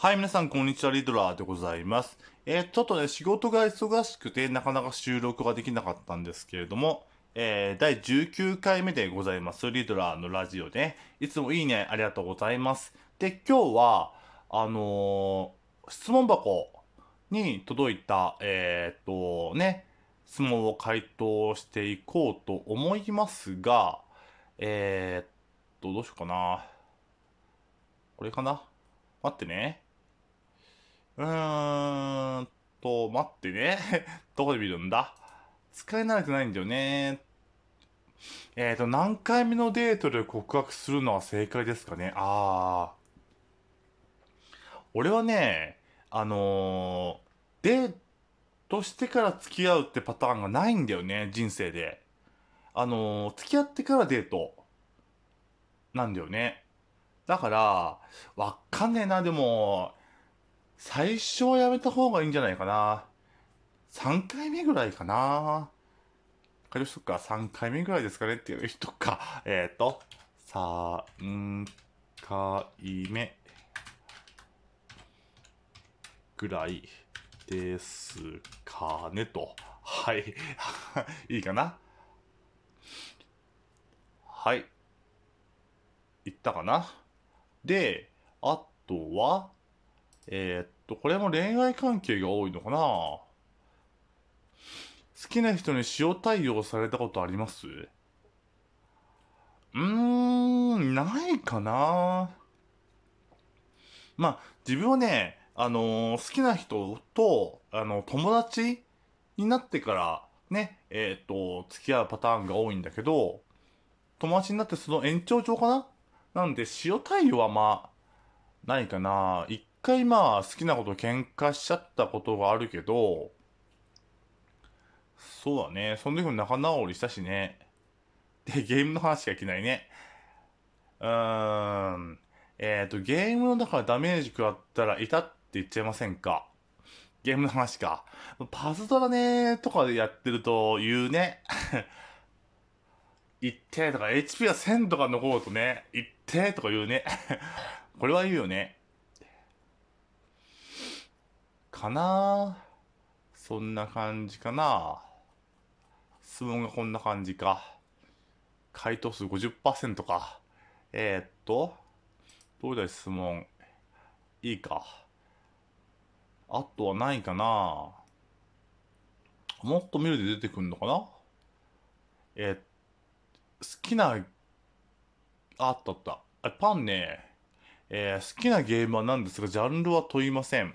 はい、皆さん、こんにちは。リドラーでございます。えー、ちょっとね、仕事が忙しくて、なかなか収録ができなかったんですけれども、えー、第19回目でございます。リドラーのラジオで、いつもいいね、ありがとうございます。で、今日は、あのー質問箱に届いた、え、っと、ね、質問を回答していこうと思いますが、え、っと、どうしようかな。これかな？待ってね。うーんと、待ってね。どこで見るんだ？使い慣れてないんだよね。えーと、何回目のデートで告白するのは正解ですかね？あー。俺はね、あのー、デートしてから付き合うってパターンがないんだよね、人生で。あのー、付き合ってからデート。なんだよね。だから、わかんねえな、でも、最初はやめた方がいいんじゃないかな。3回目ぐらいかな。仮にしとか、3回目ぐらいですかねっていう人か。えっ、ー、と、3回目ぐらいですかねと。はい。いいかなはい。いったかなで、あとは、えーっと、これも恋愛関係が多いのかな？好きな人に塩対応されたことあります？うーん、ないかな。まあ、自分はね、あのー好きな人と、あの、友達になってから、ね、えーっと、付き合うパターンが多いんだけど、友達になってその延長上かな？なんで、塩対応はまあ、ないかな。一回まあ、好きなこと喧嘩しちゃったことがあるけど、そうだね。その時も仲直りしたしね。で、ゲームの話がいけないね。うーん。えっ、と、ゲームの中でダメージ食らったら、いたって言っちゃいませんか？ゲームの話か。パズドラねとかでやってると言うね。一定とか HP が1000とか残るとね、一定とか言うね。これは言うよね。かな？そんな感じかな？質問がこんな感じか？回答数50%か？えー、っと、どうだい質問？いいか？あとはないかな？もっと見るで出てくんのかな？えー好きな、あったあった。パンね、えー好きなゲームは何ですが、ジャンルは問いません。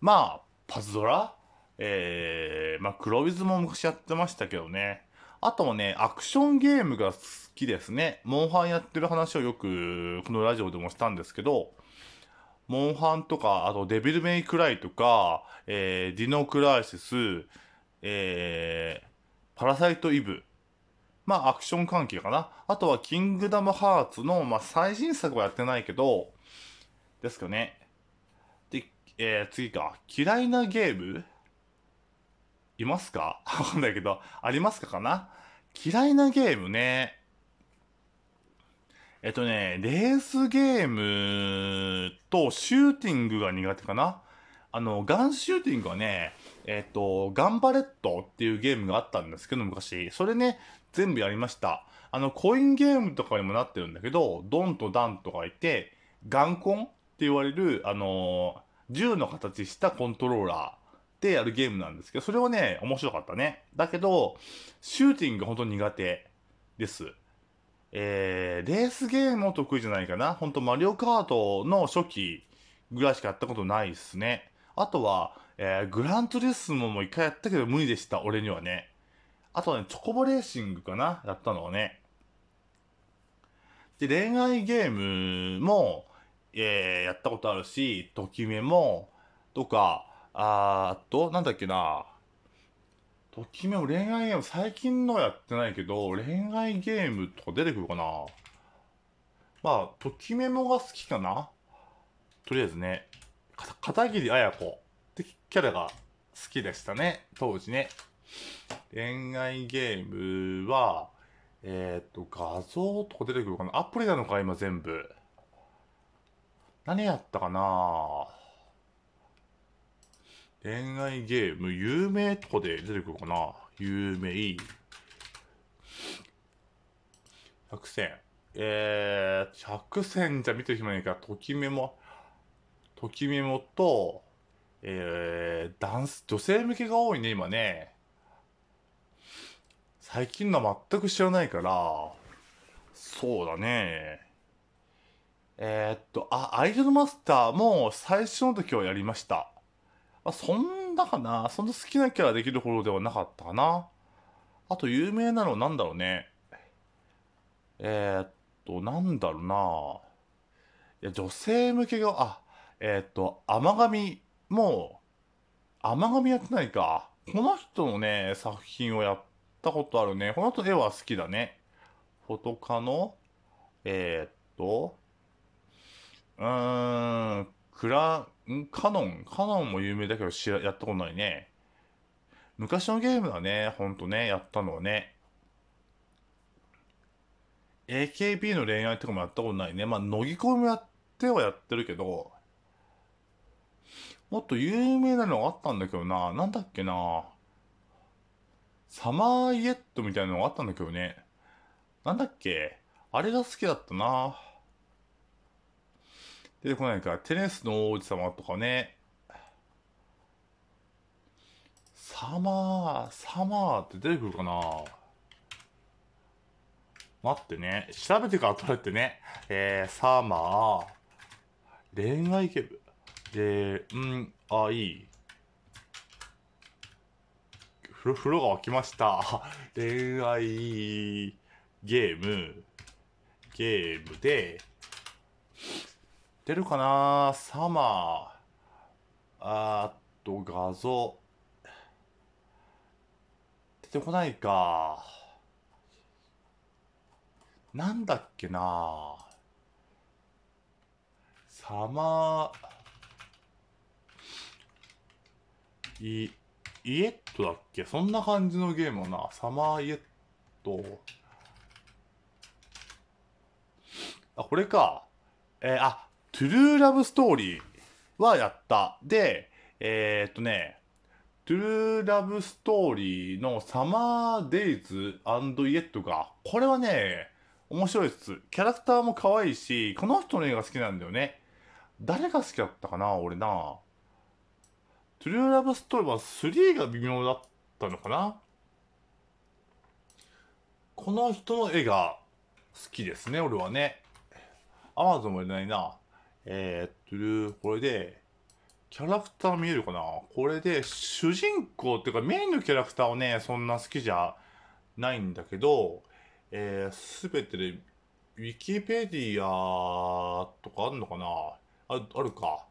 まあ、パズドラ？えー、まあ、黒ウィズも昔やってましたけどね。あとはね、アクションゲームが好きですね。モンハンやってる話をよく、このラジオでもしたんですけど、モンハンとか、あとデビルメイクライとか、えー、ディノクライシス、えー、パラサイトイブ。まあ、アクション関係かな。あとは、キングダムハーツの、まあ、最新作はやってないけど、ですかね。えー、次か。嫌いなゲーム？いますか？わかんないけど、ありますかかな？嫌いなゲームね。えっとね、レースゲームとシューティングが苦手かな？あの、ガンシューティングはね、えっと、ガンバレットっていうゲームがあったんですけど、昔。それね、全部やりました。あの、コインゲームとかにもなってるんだけど、ドンとダンとかいて、ガンコンって言われる、あの銃の形したコントローラーでやるゲームなんですけど、それはね、面白かったね。だけど、シューティングが本当に苦手です。えー、レースゲームも得意じゃないかな。本当マリオカートの初期ぐらいしかやったことないですね。あとは、えー、グランツリスモも一回やったけど無理でした、俺にはね。あとはね、チョコボレーシングかなやったのはね。で、恋愛ゲームも、えー、やったことあるし、ときめも、とか、あーと、なんだっけな。ときめも恋愛ゲーム、最近のやってないけど、恋愛ゲームとか出てくるかな。まあ、ときめもが好きかな。とりあえずね、片桐綾子ってキャラが好きでしたね、当時ね。恋愛ゲームは、えっ、と、画像とか出てくるかなアプリなのか、今全部。何やったかな？恋愛ゲーム、有名とかで出てくるかな？有名。100選。えー、百選じゃ見てる暇ないから、ときメモ、ときメモと、えー、ダンス、女性向けが多いね、今ね。最近の全く知らないから、そうだね。えー、っと、あ、アイドルマスターも最初の時はやりました。あ、そんなかなそんな好きなキャラできるほどではなかったかなあと有名なのなんだろうね。えー、っと、なんだろうないや、女性向けが、あ、えー、っと、甘神も、甘神やってないか。この人のね、作品をやったことあるね。この人絵は好きだね。フォトカの、え、っと、うーん、クラ、カノン、カノンも有名だけど知ら、やったことないね。昔のゲームだね、ほんとね、やったのはね。AKB の恋愛とかもやったことないね。まあ、乃木恋もやってはやってるけど、もっと有名なのがあったんだけどな。なんだっけな。サマーイエットみたいなのがあったんだけどね。なんだっけあれが好きだったな。出てこないか。テネスの王子様とかね。サマー、サマーって出てくるかな待ってね。調べてから取れてね。えー、サマー、恋愛ゲーム。で、うん、あ、いい。風呂、風呂が沸きました。恋愛ゲーム、ゲームで、出るかな？サマー。あーと、画像。出てこないか。なんだっけな？サマー、イ、イエットだっけ？そんな感じのゲームな。サマーイエット。あ、これか。えー、あ、トゥルーラブストーリーはやった。で、えー、っとね、トゥルーラブストーリーのサマーデイズイエットが、これはね、面白いです。キャラクターも可愛いし、この人の絵が好きなんだよね。誰が好きだったかな俺な。トゥルーラブストーリーは3が微妙だったのかなこの人の絵が好きですね、俺はね。アマゾンもいないな。えー、っと、これで、キャラクター見えるかな？これで、主人公っていうかメインのキャラクターはね、そんな好きじゃないんだけど、えー、べてで、ウィキペディアとかあるのかな？ああるか。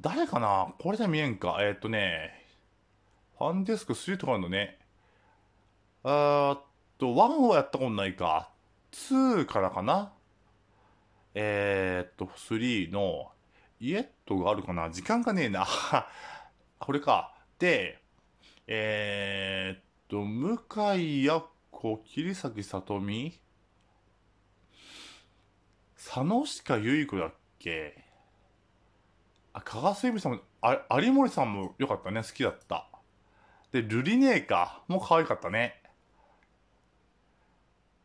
誰かな？これで見えんかえー、っとね、ファンデスク3とかあるのね。あーっと、1はやったことないか。2からかな？えー、っと、3の、イエットがあるかな？時間がねえな。これか。で、えー、っと、向井や子、桐崎里美佐野鹿由衣子だっけ？あ、加賀すゆみさんも、あ、有森さんもよかったね。好きだった。で、ルリネーカも可愛かったね。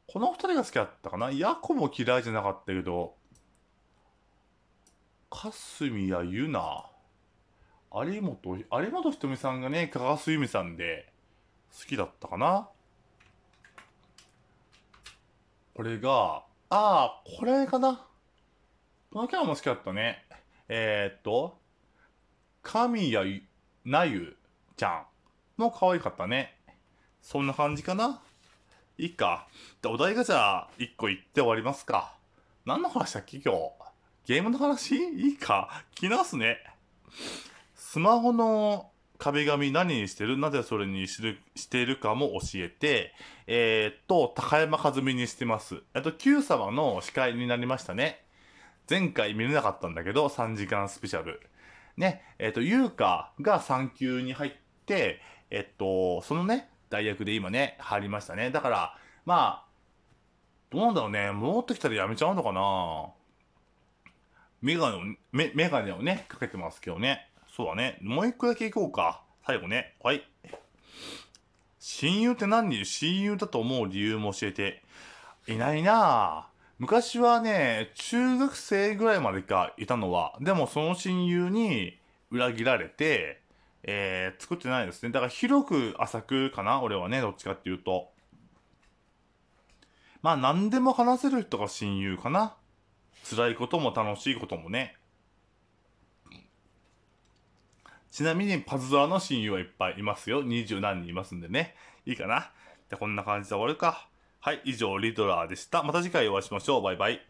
この二人が好きだったかな？ヤコも嫌いじゃなかったけど、かすみやゆな、有本、有本ひとみさんがね、加賀すゆみさんで好きだったかなこれが、ああ、これかな。このキャラも好きだったね。えー、っと、神谷なゆちゃんも可愛かったね。そんな感じかないいか。お題がじゃあ、一個言って終わりますか。何の話だっけ今日？ゲームの話？いいか気なすね。スマホの壁紙何にしてる？なぜそれにしるしているかも教えて、えー、っと、高山和美にしてます。えっと、Q 様の司会になりましたね。前回見れなかったんだけど、3時間スペシャル。ね、えっと、優香が3級に入って、えっと、そのね、代役で今ね、入りましたね。だから、まあ、どうなんだろうね。戻ってきたらやめちゃうのかなメガネを、メメガネをね、かけてますけどね。そうだね。もう一個だけいこうか。最後ね。はい。親友って何人？親友だと思う理由も教えて。いないなぁ。昔はね、中学生ぐらいまでか、いたのは。でもその親友に裏切られて、えー、作ってないですね。だから広く浅くかな俺はね、どっちかっていうと。まあ何でも話せる人が親友かな。辛いことも楽しいこともね。ちなみにパズドラの親友はいっぱいいますよ。二十何人いますんでね。いいかな。じゃこんな感じで終わるか。はい、以上リドラーでした。また次回お会いしましょう。バイバイ。